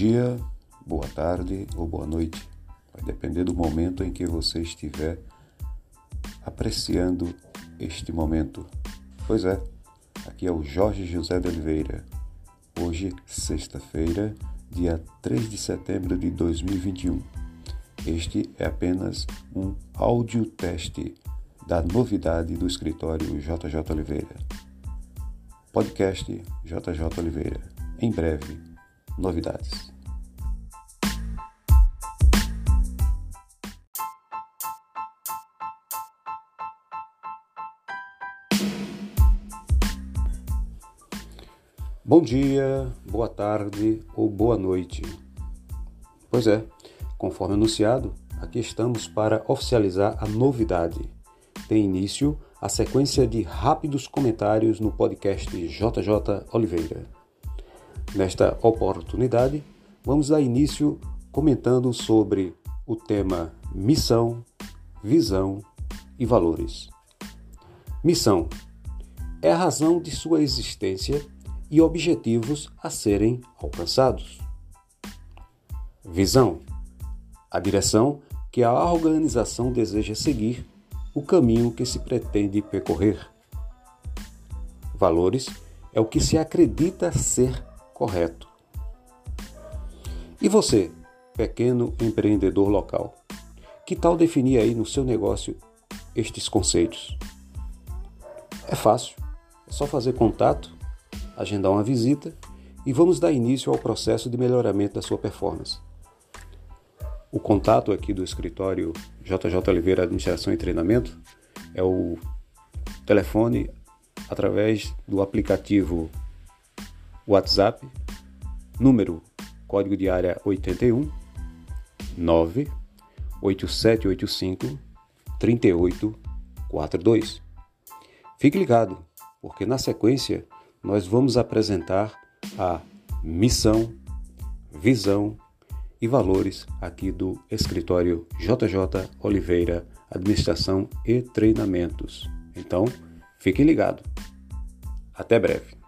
dia, boa tarde ou boa noite. Vai depender do momento em que você estiver apreciando este momento. Pois é, aqui é o Jorge José de Oliveira. Hoje, sexta-feira, dia 3 de setembro de 2021. Este é apenas um áudio teste da novidade do escritório JJ Oliveira. Podcast JJ Oliveira. Em breve, novidades. Bom dia, boa tarde ou boa noite. Pois é, conforme anunciado, aqui estamos para oficializar a novidade. Tem início a sequência de rápidos comentários no podcast JJ Oliveira. Nesta oportunidade, vamos dar início comentando sobre o tema missão, visão e valores. Missão é a razão de sua existência e objetivos a serem alcançados. Visão a direção que a organização deseja seguir, o caminho que se pretende percorrer. Valores é o que se acredita ser correto. E você, pequeno empreendedor local, que tal definir aí no seu negócio estes conceitos? É fácil, é só fazer contato, agendar uma visita e vamos dar início ao processo de melhoramento da sua performance. O contato aqui do escritório JJ Oliveira Administração e Treinamento é o telefone através do aplicativo WhatsApp, número código de área 81 98785 3842. Fique ligado, porque na sequência nós vamos apresentar a missão, visão e valores aqui do escritório JJ Oliveira Administração e Treinamentos. Então, fique ligado. Até breve.